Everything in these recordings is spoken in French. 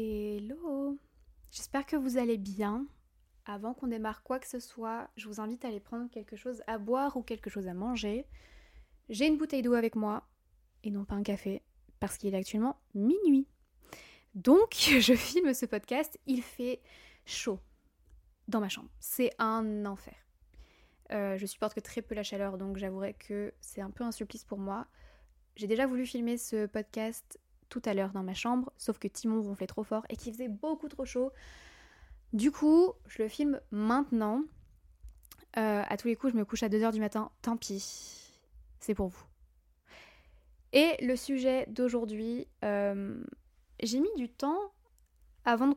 Hello J'espère que vous allez bien. Avant qu'on démarre quoi que ce soit, je vous invite à aller prendre quelque chose à boire ou quelque chose à manger. J'ai une bouteille d'eau avec moi, et non pas un café, parce qu'il est actuellement minuit. Donc, je filme ce podcast, il fait chaud dans ma chambre. C'est un enfer. Euh, je supporte que très peu la chaleur, donc j'avouerai que c'est un peu un supplice pour moi. J'ai déjà voulu filmer ce podcast tout à l'heure dans ma chambre, sauf que Timon ronflait trop fort et qu'il faisait beaucoup trop chaud. Du coup, je le filme maintenant. Euh, à tous les coups, je me couche à 2h du matin, tant pis. C'est pour vous. Et le sujet d'aujourd'hui, euh, j'ai mis du temps avant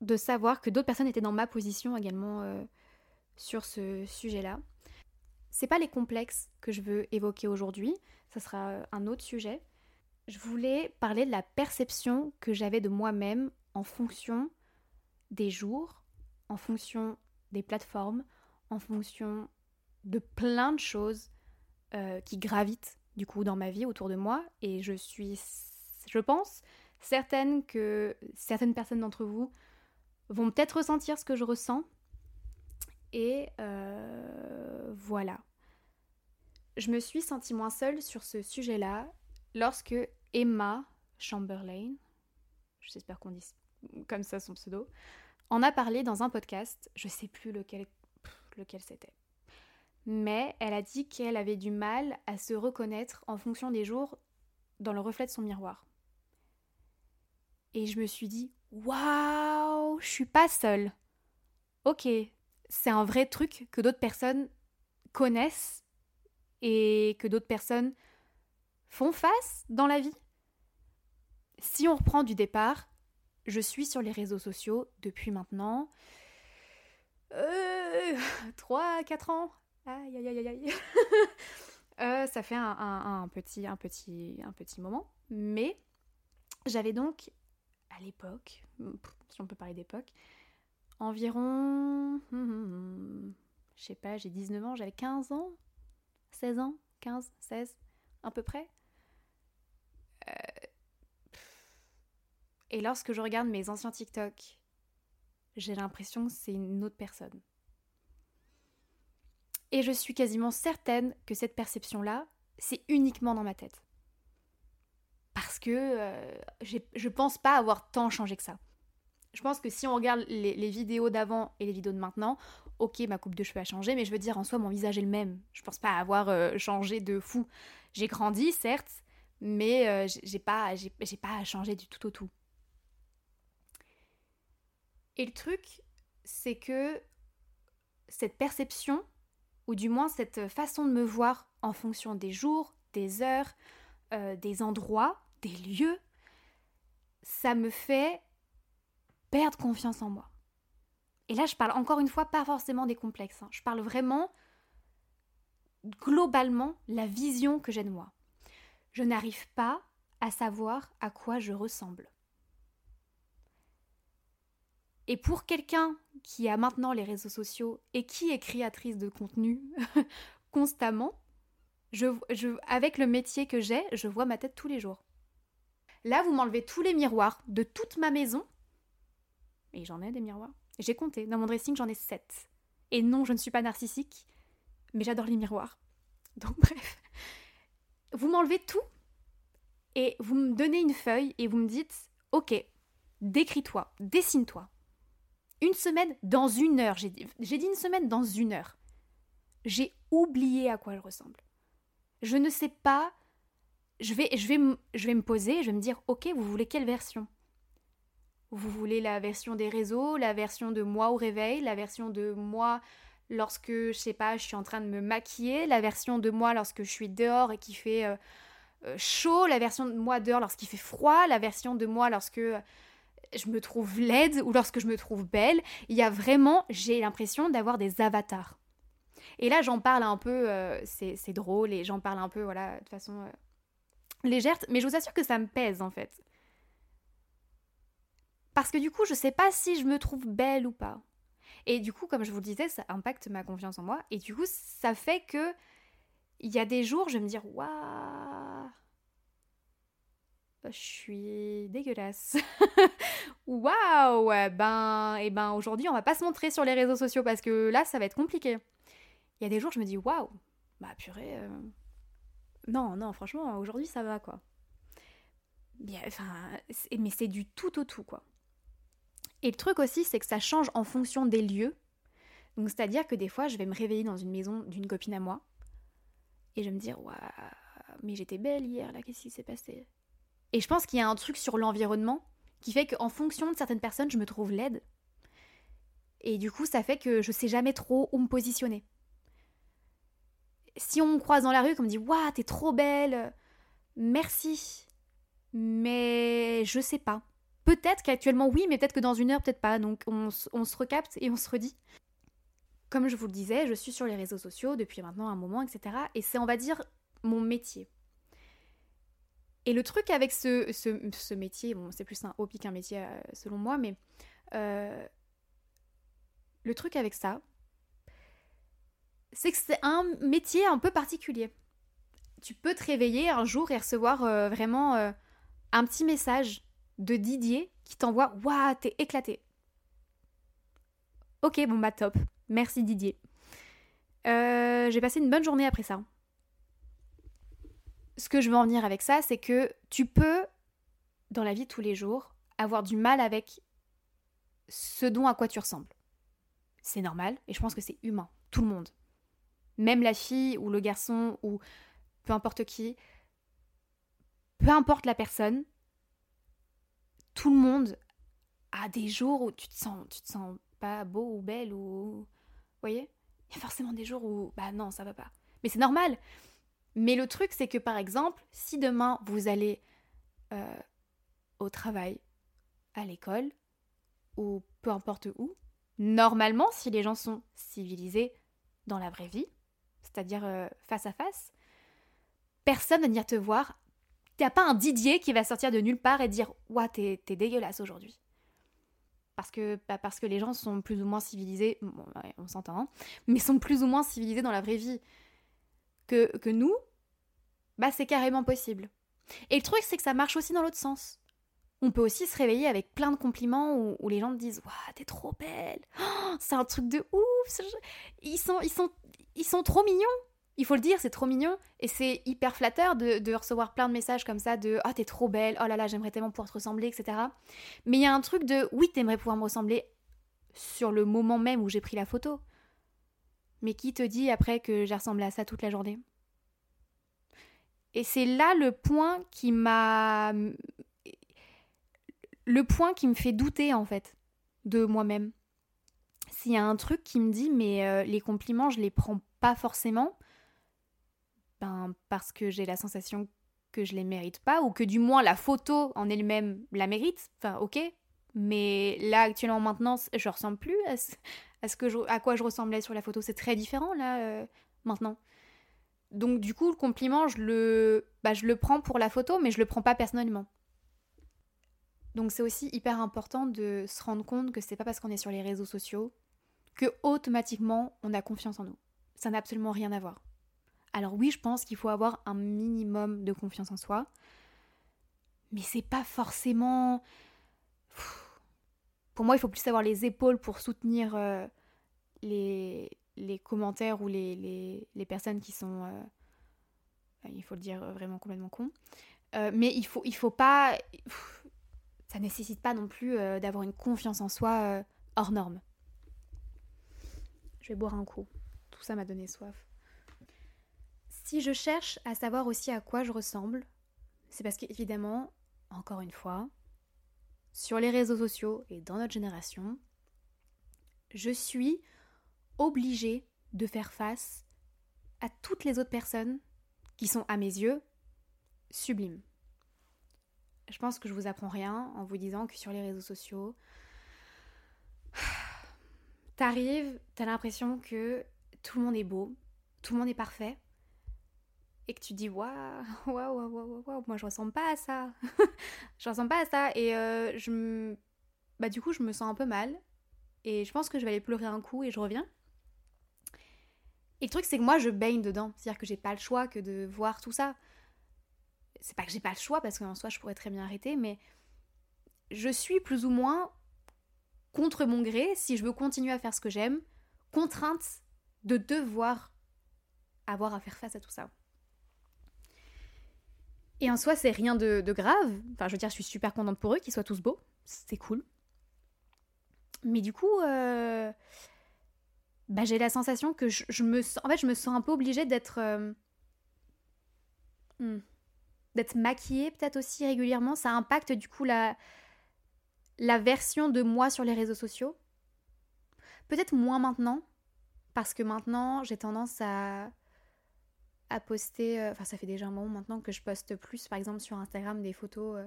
de, savoir que d'autres personnes étaient dans ma position également euh, sur ce sujet-là. C'est pas les complexes que je veux évoquer aujourd'hui, ça sera un autre sujet. Je voulais parler de la perception que j'avais de moi-même en fonction des jours, en fonction des plateformes, en fonction de plein de choses euh, qui gravitent du coup dans ma vie autour de moi. Et je suis je pense certaine que certaines personnes d'entre vous vont peut-être ressentir ce que je ressens. Et euh, voilà. Je me suis sentie moins seule sur ce sujet-là lorsque Emma Chamberlain j'espère qu'on dit comme ça son pseudo, en a parlé dans un podcast, je sais plus lequel, lequel c'était. Mais elle a dit qu'elle avait du mal à se reconnaître en fonction des jours dans le reflet de son miroir. Et je me suis dit, waouh, je suis pas seule. Ok, c'est un vrai truc que d'autres personnes connaissent et que d'autres personnes font face dans la vie. Si on reprend du départ, je suis sur les réseaux sociaux depuis maintenant euh, 3-4 ans. Aïe aïe aïe aïe. euh, ça fait un, petit, moment. Mais j'avais donc, à l'époque, si on peut parler d'époque, environ... je sais pas, j'ai 19 ans, j'avais 15 ans 16 ans 15 16 À peu près euh, et lorsque je regarde mes anciens TikTok, j'ai l'impression que c'est une autre personne. Et je suis quasiment certaine que cette perception-là, c'est uniquement dans ma tête. Parce que euh, je pense pas avoir tant changé que ça. Je pense que si on regarde les, vidéos d'avant et les vidéos de maintenant, ok, ma coupe de cheveux a changé, mais je veux dire, en soi, mon visage est le même. Je pense pas avoir euh, changé de fou. J'ai grandi, certes, mais euh, j'ai pas, j'ai pas changé du tout au tout. Et le truc, c'est que cette perception, ou du moins cette façon de me voir en fonction des jours, des heures, euh, des endroits, des lieux, ça me fait perdre confiance en moi. Et là, je parle encore une fois pas forcément des complexes, hein. je parle vraiment globalement la vision que j'ai de moi. je n'arrive pas à savoir à quoi je ressemble. Et pour quelqu'un qui a maintenant les réseaux sociaux et qui est créatrice de contenu constamment, avec le métier que j'ai, je vois ma tête tous les jours. Là, vous m'enlevez tous les miroirs de toute ma maison. Et j'en ai des miroirs. J'ai compté. Dans mon dressing, j'en ai sept. Et non, je ne suis pas narcissique, mais j'adore les miroirs. Donc bref. Vous m'enlevez tout et vous me donnez une feuille et vous me dites, ok, décris-toi, dessine-toi. Une semaine dans une heure. J'ai dit, une semaine dans une heure. J'ai oublié à quoi je ressemble. Je ne sais pas. Je vais, je, vais, je vais me poser, je vais me dire, ok, vous voulez quelle version? Vous voulez la version des réseaux, la version de moi au réveil, la version de moi lorsque, je sais pas, je suis en train de me maquiller, la version de moi lorsque je suis dehors et qu'il fait euh, euh, chaud, la version de moi dehors lorsqu'il fait froid, la version de moi lorsque je me trouve laide ou lorsque je me trouve belle. Il y a vraiment, j'ai l'impression d'avoir des avatars. Et là, j'en parle un peu, euh, c'est drôle, et j'en parle un peu, voilà, de façon euh, légère, mais je vous assure que ça me pèse, en fait. Parce que du coup, je sais pas si je me trouve belle ou pas. Et du coup, comme je vous le disais, ça impacte ma confiance en moi, et du coup, ça fait que il y a des jours, je vais me dire, waouh je suis dégueulasse. Waouh Ben, et eh ben aujourd'hui, on va pas se montrer sur les réseaux sociaux parce que là, ça va être compliqué. Il y a des jours, je me dis waouh, bah purée. Euh, non, non, franchement, aujourd'hui, ça va quoi. Bien, enfin, mais c'est du tout au tout quoi. Et le truc aussi, c'est que ça change en fonction des lieux. C'est-à-dire que des fois, je vais me réveiller dans une maison d'une copine à moi et je vais me dire waouh, mais j'étais belle hier là, qu'est-ce qui s'est passé? Et je pense qu'il y a un truc sur l'environnement qui fait qu'en fonction de certaines personnes, je me trouve laide. Et du coup, ça fait que je sais jamais trop où me positionner. Si on me croise dans la rue, qu'on me dit Waouh, t'es trop belle, merci. Mais je sais pas. Peut-être qu'actuellement oui, mais peut-être que dans une heure, peut-être pas. Donc on, se recapte et on se redit. Comme je vous le disais, je suis sur les réseaux sociaux depuis maintenant un moment, etc. Et c'est, on va dire, mon métier. Et le truc avec ce, ce, métier, bon, c'est plus un hobby qu'un métier euh, selon moi, mais euh, le truc avec ça, c'est que c'est un métier un peu particulier. Tu peux te réveiller un jour et recevoir euh, vraiment un petit message de Didier qui t'envoie Waouh, t'es éclaté. Ok, bon bah top. Merci Didier. J'ai passé une bonne journée après ça ce que je veux en venir avec ça, c'est que tu peux, dans la vie de tous les jours, avoir du mal avec ce dont à quoi tu ressembles. C'est normal, et je pense que c'est humain, tout le monde. Même la fille ou le garçon ou peu importe qui, peu importe la personne, tout le monde a des jours où tu te sens, tu te sens pas beau ou belle ou, vous voyez, il y a forcément des jours où bah non ça va pas. Mais c'est normal. Mais le truc, c'est que par exemple, si demain vous allez euh, au travail, à l'école, ou peu importe où, normalement, si les gens sont civilisés dans la vraie vie, c'est-à-dire euh, face à face, personne ne venir te voir. A pas un Didier qui va sortir de nulle part et dire Ouah, t'es, dégueulasse aujourd'hui. Parce que, bah, parce que les gens sont plus ou moins civilisés, on s'entend, hein, mais sont plus ou moins civilisés dans la vraie vie que, que nous, bah c'est carrément possible. Et le truc, c'est que ça marche aussi dans l'autre sens. On peut aussi se réveiller avec plein de compliments où, les gens te disent t'es trop belle C'est un truc de ouf ils sont, ils, sont, ils sont trop mignons il faut le dire, c'est trop mignon et c'est hyper flatteur de, recevoir plein de messages comme ça de oh, t'es trop belle, oh là là, j'aimerais tellement pouvoir te ressembler, etc. Mais il y a un truc de Oui, t'aimerais pouvoir me ressembler sur le moment même où j'ai pris la photo. Mais qui te dit après que j'ai ressemblé à ça toute la journée? Et c'est là le point qui m'a. Le point qui me fait douter, en fait, de moi-même. S'il y a un truc qui me dit, mais euh, les compliments, je les prends pas forcément, ben, parce que j'ai la sensation que je les mérite pas, ou que du moins la photo en elle-même la mérite. Enfin, ok. Mais là, actuellement, maintenant, je ressemble plus à, ce, à quoi je ressemblais sur la photo. C'est très différent, là, euh, maintenant. Donc du coup, le compliment, je le, bah, je le prends pour la photo, mais je le prends pas personnellement. Donc c'est aussi hyper important de se rendre compte que c'est pas parce qu'on est sur les réseaux sociaux que automatiquement on a confiance en nous. Ça n'a absolument rien à voir. Alors oui, je pense qu'il faut avoir un minimum de confiance en soi, mais c'est pas forcément. Pour moi, il faut plus avoir les épaules pour soutenir euh, les, commentaires ou les, personnes qui sont, euh, il faut le dire, vraiment complètement cons. Euh, mais il faut, il faut pas. Ça nécessite pas non plus d'avoir une confiance en soi hors norme. Je vais boire un coup. Tout ça m'a donné soif. Si je cherche à savoir aussi à quoi je ressemble, c'est parce qu'évidemment, encore une fois, sur les réseaux sociaux et dans notre génération, je suis obligée de faire face à toutes les autres personnes qui sont, à mes yeux, sublimes. Je pense que je vous apprends rien en vous disant que sur les réseaux sociaux, t'arrives, t'as l'impression que tout le monde est beau, tout le monde est parfait, et que tu dis waouh, waouh, waouh, waouh, waouh, moi je ressemble pas à ça, je ressemble pas à ça, et euh, je bah du coup je me sens un peu mal, et je pense que je vais aller pleurer un coup et je reviens. Et le truc c'est que moi je baigne dedans, c'est-à-dire que j'ai pas le choix que de voir tout ça. C'est pas que j'ai pas le choix parce qu'en soi je pourrais très bien arrêter, mais je suis plus ou moins contre mon gré, si je veux continuer à faire ce que j'aime, contrainte de devoir avoir à faire face à tout ça. Et en soi, c'est rien de, grave. Enfin, je veux dire, je suis super contente pour eux qu'ils soient tous beaux. C'est cool. Mais du coup, euh, bah, j'ai la sensation que je, me sens. En fait, je me sens un peu obligée d'être. Euh, hmm, d'être maquillée, peut-être aussi régulièrement. Ça impacte du coup la, la version de moi sur les réseaux sociaux. Peut-être moins maintenant, parce que maintenant, j'ai tendance à à poster, euh, enfin ça fait déjà un moment maintenant que je poste plus par exemple sur Instagram des photos euh,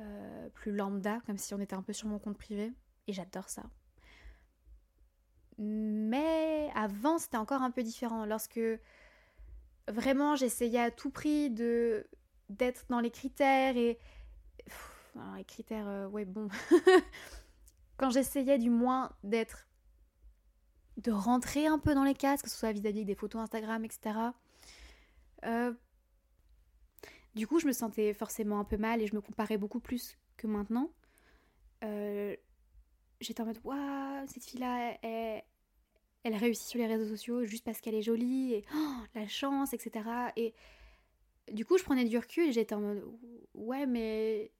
euh, plus lambda, comme si on était un peu sur mon compte privé, et j'adore ça. Mais avant c'était encore un peu différent, lorsque vraiment j'essayais à tout prix de d'être dans les critères et... les critères, ouais bon... Quand j'essayais du moins d'être de rentrer un peu dans les cases, que ce soit vis-à-vis des photos Instagram, etc. Euh, du coup, je me sentais forcément un peu mal et je me comparais beaucoup plus que maintenant. Euh, j'étais en mode, waouh, cette fille-là, elle, elle réussit sur les réseaux sociaux juste parce qu'elle est jolie, et oh, la chance, etc. Et du coup, je prenais du recul et j'étais en mode, ouais, mais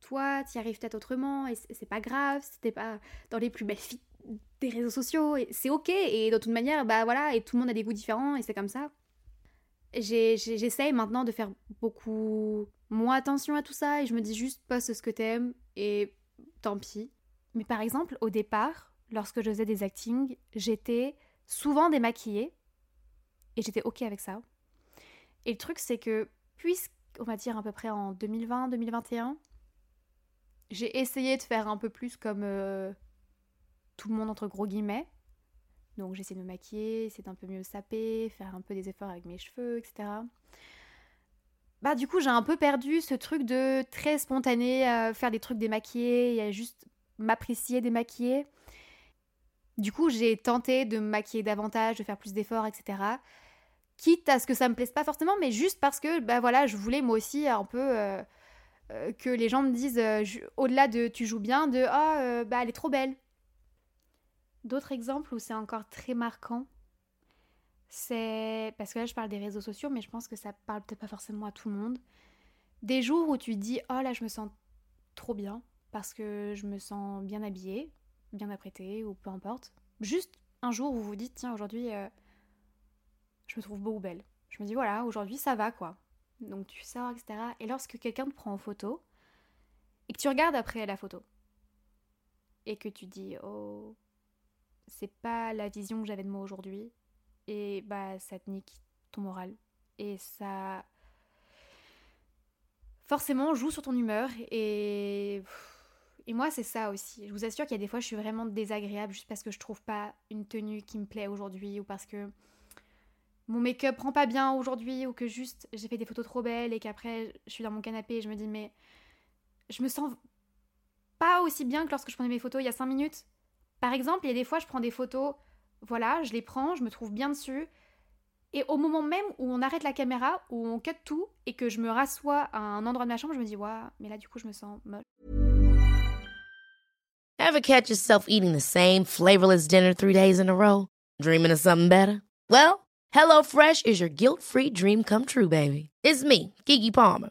toi, tu y arrives peut-être autrement, et c'est pas grave, c'était pas dans les plus belles filles des réseaux sociaux, et c'est ok, et de toute manière, bah voilà, et tout le monde a des goûts différents, et c'est comme ça j'essaye maintenant de faire beaucoup moins attention à tout ça et je me dis juste poste ce que t'aimes et tant pis. Mais par exemple, au départ, lorsque je faisais des actings, j'étais souvent démaquillée et j'étais ok avec ça. Et le truc, c'est que, puisqu'on va dire à peu près en 2020-2021, j'ai essayé de faire un peu plus comme euh, tout le monde entre gros guillemets. Donc j'essaie de me maquiller, essayer d'un peu mieux saper, faire un peu des efforts avec mes cheveux, etc. Bah du coup j'ai un peu perdu ce truc de très spontané, faire des trucs démaquillés, et juste m'apprécier démaquiller. Du coup j'ai tenté de me maquiller davantage, de faire plus d'efforts, etc. Quitte à ce que ça me plaise pas forcément, mais juste parce que bah voilà, je voulais moi aussi un peu euh, euh, que les gens me disent, euh, au-delà de tu joues bien, de oh bah elle est trop belle D'autres exemples où c'est encore très marquant, c'est parce que là je parle des réseaux sociaux, mais je pense que ça parle peut-être pas forcément à tout le monde. Des jours où tu dis oh là je me sens trop bien parce que je me sens bien habillée, bien apprêtée ou peu importe. Juste un jour où vous vous dites tiens aujourd'hui euh, je me trouve beau ou belle. Je me dis voilà aujourd'hui ça va quoi. Donc tu sors etc. Et lorsque quelqu'un te prend en photo et que tu regardes après la photo et que tu dis oh c'est pas la vision que j'avais de moi aujourd'hui. Et bah, ça te nique ton moral. Et ça. Forcément, joue sur ton humeur. Et. Et moi, c'est ça aussi. Je vous assure qu'il y a des fois, je suis vraiment désagréable juste parce que je trouve pas une tenue qui me plaît aujourd'hui ou parce que mon make-up prend pas bien aujourd'hui ou que juste j'ai fait des photos trop belles et qu'après je suis dans mon canapé et je me dis mais je me sens pas aussi bien que lorsque je prenais mes photos il y a 5 minutes. Par exemple, il y a des fois je prends des photos, voilà, je les prends, je me trouve bien dessus. Et au moment même où on arrête la caméra, où on cut tout et que je me rassois à un endroit de ma chambre, je me dis, waouh, mais là du coup je me sens moche. Ever catch yourself eating the same flavorless dinner three days in a row? Dreaming of something better? Well, HelloFresh is your guilt-free dream come true, baby. It's me, Kiki Palmer.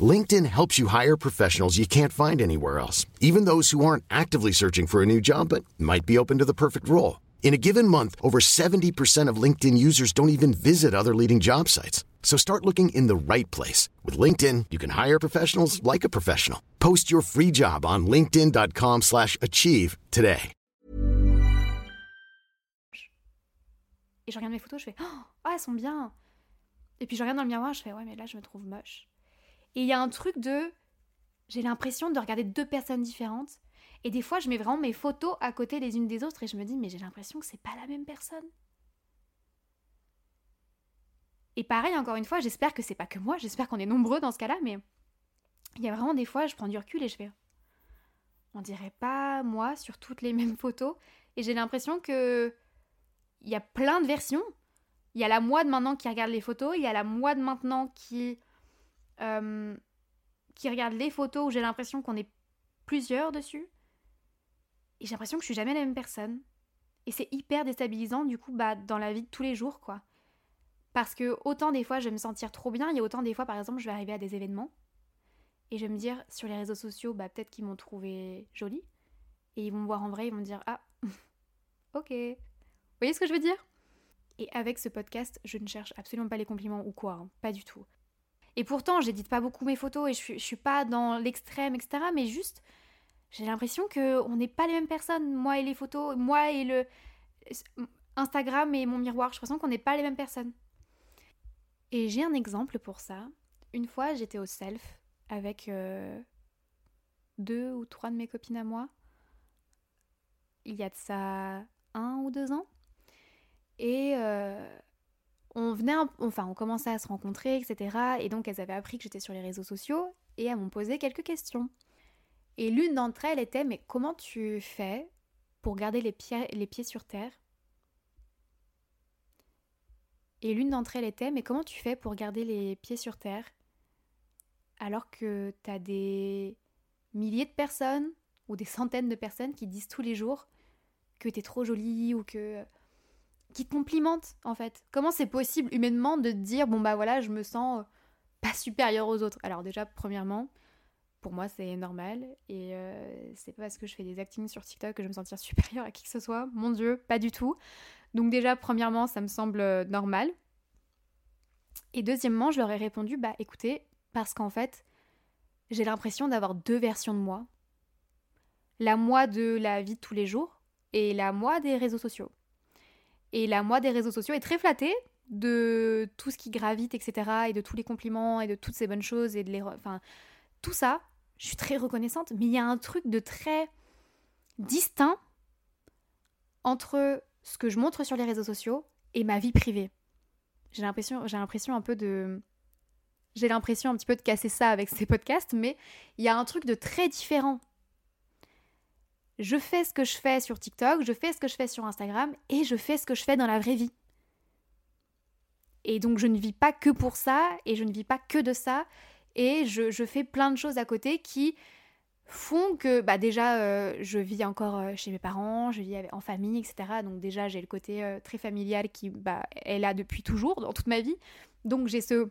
LinkedIn helps you hire professionals you can't find anywhere else, even those who aren't actively searching for a new job but might be open to the perfect role. In a given month, over 70% of LinkedIn users don't even visit other leading job sites. So start looking in the right place. With LinkedIn, you can hire professionals like a professional. Post your free job on linkedin.com slash achieve today. Et je regarde mes photos, je fais Oh, ah, elles sont bien Et puis je regarde dans le miroir, je fais Ouais, mais là je me trouve moche. Et il y a un truc de. J'ai l'impression de regarder deux personnes différentes. Et des fois, je mets vraiment mes photos à côté les unes des autres et je me dis, mais j'ai l'impression que c'est pas la même personne. Et pareil, encore une fois, j'espère que c'est pas que moi, j'espère qu'on est nombreux dans ce cas-là, mais il y a vraiment des fois, je prends du recul et je fais. On dirait pas moi sur toutes les mêmes photos. Et j'ai l'impression que. Il y a plein de versions. Il y a la moi de maintenant qui regarde les photos, il y a la moi de maintenant qui euh, qui regarde les photos où j'ai l'impression qu'on est plusieurs dessus. Et j'ai l'impression que je suis jamais la même personne. Et c'est hyper déstabilisant du coup bah, dans la vie de tous les jours quoi. Parce que autant des fois je vais me sentir trop bien, a autant des fois par exemple je vais arriver à des événements et je vais me dire sur les réseaux sociaux bah peut-être qu'ils m'ont trouvé jolie et ils vont me voir en vrai, ils vont me dire ah ok. Vous voyez ce que je veux dire? Et avec ce podcast, je ne cherche absolument pas les compliments ou quoi, hein, pas du tout. Et pourtant, j'édite pas beaucoup mes photos et je suis, suis pas dans l'extrême, etc. Mais juste, j'ai l'impression que on n'est pas les mêmes personnes, moi et les photos, moi et le Instagram et mon miroir. J'ai l'impression qu'on n'est pas les mêmes personnes. Et j'ai un exemple pour ça. Une fois, j'étais au self avec euh, deux ou trois de mes copines à moi. Il y a de ça un ou deux ans. Et euh, on venait, enfin, on commençait à se rencontrer, etc. Et donc, elles avaient appris que j'étais sur les réseaux sociaux et elles m'ont posé quelques questions. Et l'une d'entre elles était Mais comment tu fais pour garder les pieds, sur terre? Et l'une d'entre elles était Mais comment tu fais pour garder les pieds sur terre? Alors que tu as des milliers de personnes ou des centaines de personnes qui disent tous les jours que tu es trop jolie ou que qui te complimente en fait. Comment c'est possible humainement de dire bon bah voilà, je me sens euh, pas supérieure aux autres? Alors déjà, premièrement, pour moi c'est normal et euh, c'est pas parce que je fais des actings sur TikTok que je me sentir supérieure à qui que ce soit. Mon dieu, pas du tout. Donc déjà, premièrement, ça me semble euh, normal. Et deuxièmement, je leur ai répondu bah écoutez, parce qu'en fait, j'ai l'impression d'avoir deux versions de moi. La moi de la vie de tous les jours et la moi des réseaux sociaux. Et la moi des réseaux sociaux est très flattée de tout ce qui gravite, etc. et de tous les compliments et de toutes ces bonnes choses et de les. Enfin, tout ça, je suis très reconnaissante, mais il y a un truc de très distinct entre ce que je montre sur les réseaux sociaux et ma vie privée. J'ai l'impression, j'ai l'impression un peu de. J'ai l'impression un petit peu de casser ça avec ces podcasts, mais il y a un truc de très différent je fais ce que je fais sur TikTok, je fais ce que je fais sur Instagram et je fais ce que je fais dans la vraie vie. Et donc je ne vis pas que pour ça et je ne vis pas que de ça et je, fais plein de choses à côté qui font que bah déjà euh, je vis encore euh, chez mes parents, je vis en famille, etc. Donc déjà j'ai le côté euh, très familial qui bah, est là depuis toujours dans toute ma vie. Donc j'ai ce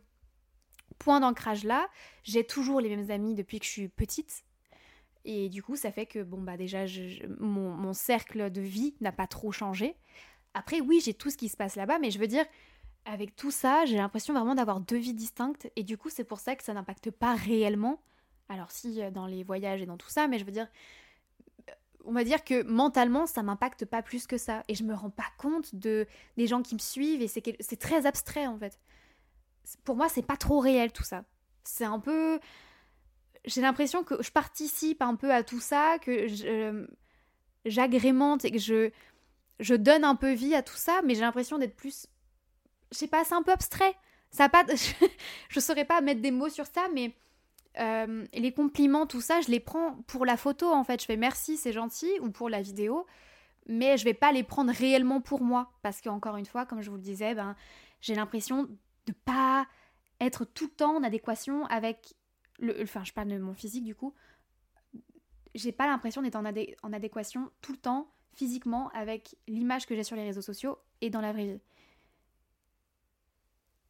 point d'ancrage là. J'ai toujours les mêmes amis depuis que je suis petite. Et du coup, ça fait que, bon, bah déjà, mon, cercle de vie n'a pas trop changé. Après, oui, j'ai tout ce qui se passe là-bas, mais je veux dire, avec tout ça, j'ai l'impression vraiment d'avoir deux vies distinctes et du coup c'est pour ça que ça n'impacte pas réellement. Alors si euh, dans les voyages et dans tout ça, mais je veux dire, on va dire que mentalement ça m'impacte pas plus que ça et je me rends pas compte de des gens qui me suivent et c'est très abstrait en fait. Pour moi c'est pas trop réel tout ça. C'est un peu, j'ai l'impression que je participe un peu à tout ça, que j'agrémente et que je je donne un peu vie à tout ça, mais j'ai l'impression d'être plus je sais pas, c'est un peu abstrait. Ça pas, je saurais pas mettre des mots sur ça, mais euh, les compliments, tout ça, je les prends pour la photo en fait. Je fais merci, c'est gentil, ou pour la vidéo, mais je vais pas les prendre réellement pour moi, parce qu'encore une fois, comme je vous le disais, ben j'ai l'impression de pas être tout le temps en adéquation avec le, enfin je parle de mon physique du coup, j'ai pas l'impression d'être en, adéquation tout le temps physiquement avec l'image que j'ai sur les réseaux sociaux et dans la vraie vie.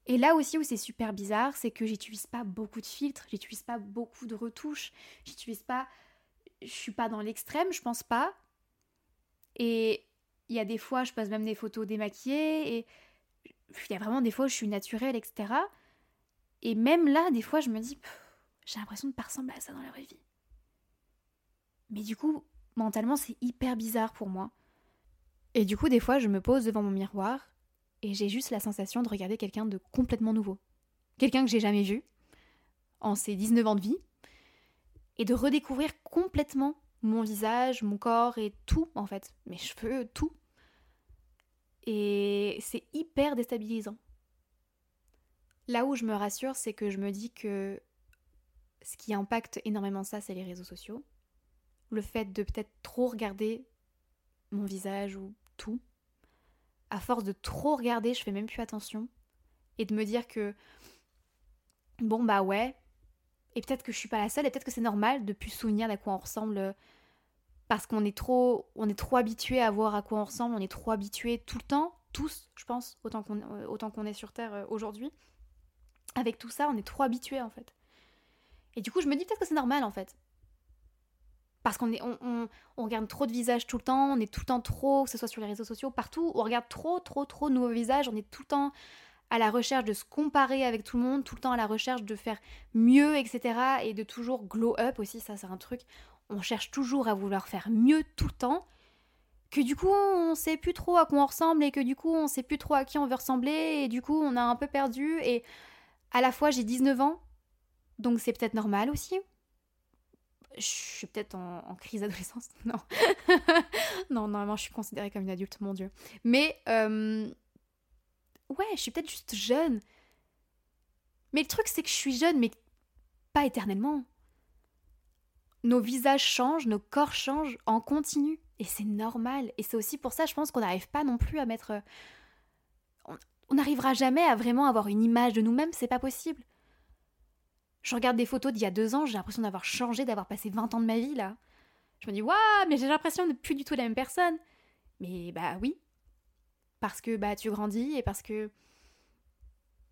Et là aussi où c'est super bizarre, c'est que j'utilise pas beaucoup de filtres, j'utilise pas beaucoup de retouches, j'utilise pas. Je suis pas dans l'extrême, je pense pas. Et il y a des fois, je pose même des photos démaquillées, et il y a vraiment des fois où je suis naturelle, etc. Et même là, des fois, je me dis, j'ai l'impression de pas ressembler à ça dans la vraie vie. Mais du coup, mentalement, c'est hyper bizarre pour moi. Et du coup, des fois, je me pose devant mon miroir et j'ai juste la sensation de regarder quelqu'un de complètement nouveau. Quelqu'un que j'ai jamais vu en ses 19 ans de vie et de redécouvrir complètement mon visage, mon corps et tout en fait, mes cheveux, tout. Et c'est hyper déstabilisant. Là où je me rassure, c'est que je me dis que ce qui impacte énormément ça, c'est les réseaux sociaux. Le fait de peut-être trop regarder mon visage ou tout à force de trop regarder, je fais même plus attention. Et de me dire que, bon bah ouais, et peut-être que je suis pas la seule, et peut-être que c'est normal de plus souvenir d'à quoi on ressemble, euh, parce qu'on est trop, on est trop habitué à voir à quoi on ressemble, on est trop habitué tout le temps, tous, je pense, autant qu'on, euh, autant qu'on est sur Terre euh, aujourd'hui. Avec tout ça, on est trop habitué en fait. Et du coup, je me dis peut-être que c'est normal en fait parce qu'on on, on, regarde trop de visages tout le temps, on est tout le temps trop, que ce soit sur les réseaux sociaux, partout, on regarde trop, trop, trop de nouveaux visages, on est tout le temps à la recherche de se comparer avec tout le monde, tout le temps à la recherche de faire mieux, etc. Et de toujours glow up aussi, ça c'est un truc. On cherche toujours à vouloir faire mieux tout le temps, que du coup on sait plus trop à quoi on ressemble et que du coup on sait plus trop à qui on veut ressembler et du coup on a un peu perdu et à la fois j'ai 19 ans, donc c'est peut-être normal aussi je suis peut-être en, crise d'adolescence. Non. non, normalement, je suis considérée comme une adulte, mon Dieu. Mais, euh, ouais, je suis peut-être juste jeune. Mais le truc, c'est que je suis jeune, mais pas éternellement. Nos visages changent, nos corps changent en continu. Et c'est normal. Et c'est aussi pour ça, je pense qu'on n'arrive pas non plus à mettre. On n'arrivera jamais à vraiment avoir une image de nous-mêmes, c'est pas possible. Je regarde des photos d'il y a deux ans, j'ai l'impression d'avoir changé, d'avoir passé 20 ans de ma vie là. Je me dis, waouh, mais j'ai l'impression de plus du tout la même personne. Mais bah oui. Parce que bah tu grandis et parce que.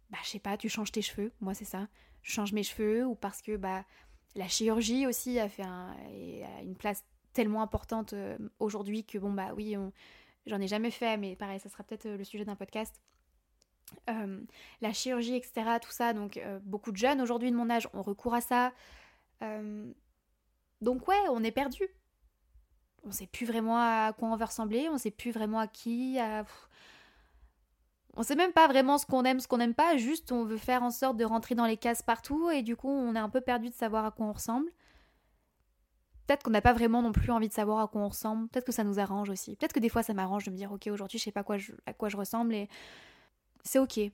Bah je sais pas, tu changes tes cheveux. Moi c'est ça. Je change mes cheveux ou parce que bah la chirurgie aussi a fait une place tellement importante euh, aujourd'hui que bon bah oui, j'en ai jamais fait, mais pareil, ça sera peut-être euh, le sujet d'un podcast. Euh, la chirurgie, etc. Tout ça, donc euh, beaucoup de jeunes aujourd'hui de mon âge ont recours à ça. Euh, donc ouais, on est perdu. On sait plus vraiment à quoi on veut ressembler, on sait plus vraiment à qui. À... On sait même pas vraiment ce qu'on aime, ce qu'on n'aime pas, juste on veut faire en sorte de rentrer dans les cases partout et du coup on est un peu perdu de savoir à quoi on ressemble. Peut-être qu'on n'a pas vraiment non plus envie de savoir à quoi on ressemble, peut-être que ça nous arrange aussi. Peut-être que des fois ça m'arrange de me dire ok aujourd'hui je sais pas quoi à quoi je ressemble et c'est ok. Il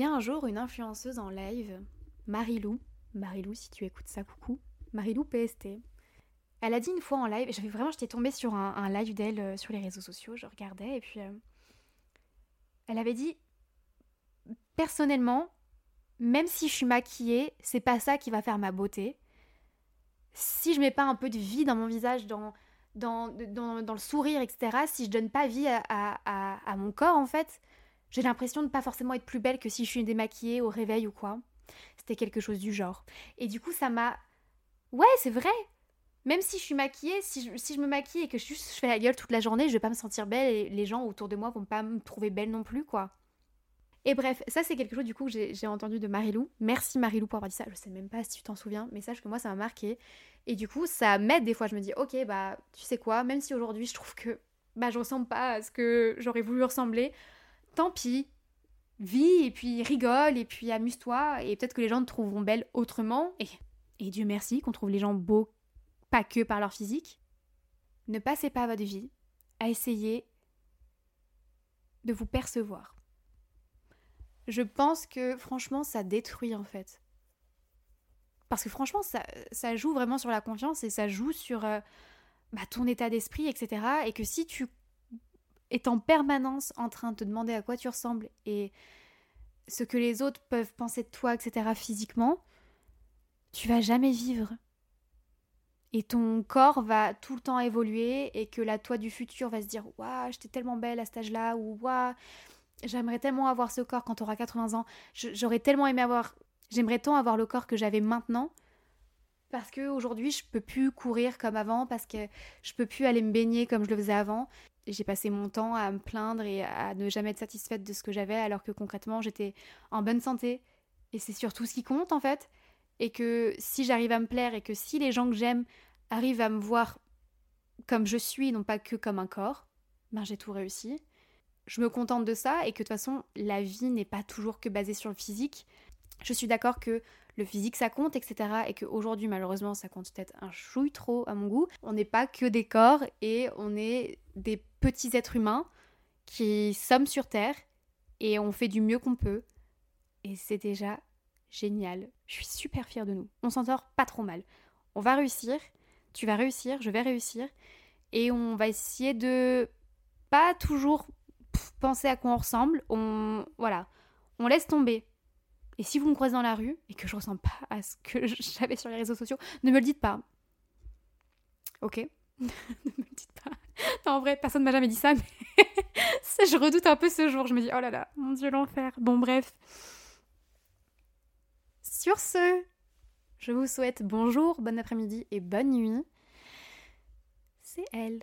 y a un jour une influenceuse en live, Marilou, Marilou si tu écoutes ça, coucou, Marilou PST. Elle a dit une fois en live, j'avais vraiment, j'étais tombée sur un, live d'elle euh, sur les réseaux sociaux, je regardais et puis euh, elle avait dit personnellement, même si je suis maquillée, c'est pas ça qui va faire ma beauté. Si je mets pas un peu de vie dans mon visage, dans, dans, dans, le sourire, etc., si je donne pas vie à, mon corps, en fait, j'ai l'impression de pas forcément être plus belle que si je suis démaquillée au réveil ou quoi. C'était quelque chose du genre. Et du coup, ça m'a... Ouais, c'est vrai Même si je suis maquillée, si je, si je me maquille et que je, je fais la gueule toute la journée, je vais pas me sentir belle et les gens autour de moi vont pas me trouver belle non plus, quoi. Et bref, ça c'est quelque chose du coup que j'ai entendu de Marilou. Merci Marilou pour avoir dit ça. Je sais même pas si tu t'en souviens, mais sache que moi ça m'a marqué. Et du coup, ça m'aide des fois. Je me dis, ok, bah tu sais quoi, même si aujourd'hui je trouve que bah, je ressemble pas à ce que j'aurais voulu ressembler, tant pis. Vis et puis rigole et puis amuse-toi. Et peut-être que les gens te trouveront belle autrement. Et, et Dieu merci qu'on trouve les gens beaux pas que par leur physique. Ne passez pas votre vie à essayer de vous percevoir je pense que franchement, ça détruit en fait. Parce que franchement, ça, joue vraiment sur la confiance et ça joue sur euh, bah, ton état d'esprit, etc. Et que si tu es en permanence en train de te demander à quoi tu ressembles et ce que les autres peuvent penser de toi, etc., physiquement, tu vas jamais vivre. Et ton corps va tout le temps évoluer et que la toi du futur va se dire Waouh, j'étais tellement belle à cet âge-là, ou Waouh, j'aimerais tellement avoir ce corps quand tu auras 80 ans. J'aurais tellement aimé avoir. J'aimerais tant avoir le corps que j'avais maintenant. Parce qu'aujourd'hui, je peux plus courir comme avant, parce que je peux plus aller me baigner comme je le faisais avant. J'ai passé mon temps à me plaindre et à ne jamais être satisfaite de ce que j'avais, alors que concrètement, j'étais en bonne santé. Et c'est surtout ce qui compte, en fait. Et que si j'arrive à me plaire et que si les gens que j'aime arrivent à me voir comme je suis, non pas que comme un corps, ben j'ai tout réussi je me contente de ça et que de toute façon, la vie n'est pas toujours que basée sur le physique. Je suis d'accord que le physique ça compte, etc. Et qu'aujourd'hui, malheureusement, ça compte peut-être un chouille trop à mon goût. On n'est pas que des corps et on est des petits êtres humains qui sommes sur Terre et on fait du mieux qu'on peut. Et c'est déjà génial. Je suis super fière de nous. On s'entend pas trop mal. On va réussir. Tu vas réussir, je vais réussir. Et on va essayer de pas toujours penser à quoi on ressemble, on voilà, on laisse tomber. Et si vous me croisez dans la rue et que je ressemble pas à ce que j'avais sur les réseaux sociaux, ne me le dites pas. Ok? Ne me le dites pas. Non, en vrai, personne ne m'a jamais dit ça, mais je redoute un peu ce jour. Je me dis, oh là là, mon Dieu, l'enfer. Bon, bref. Sur ce, je vous souhaite bonjour, bon après-midi et bonne nuit. C'est elle.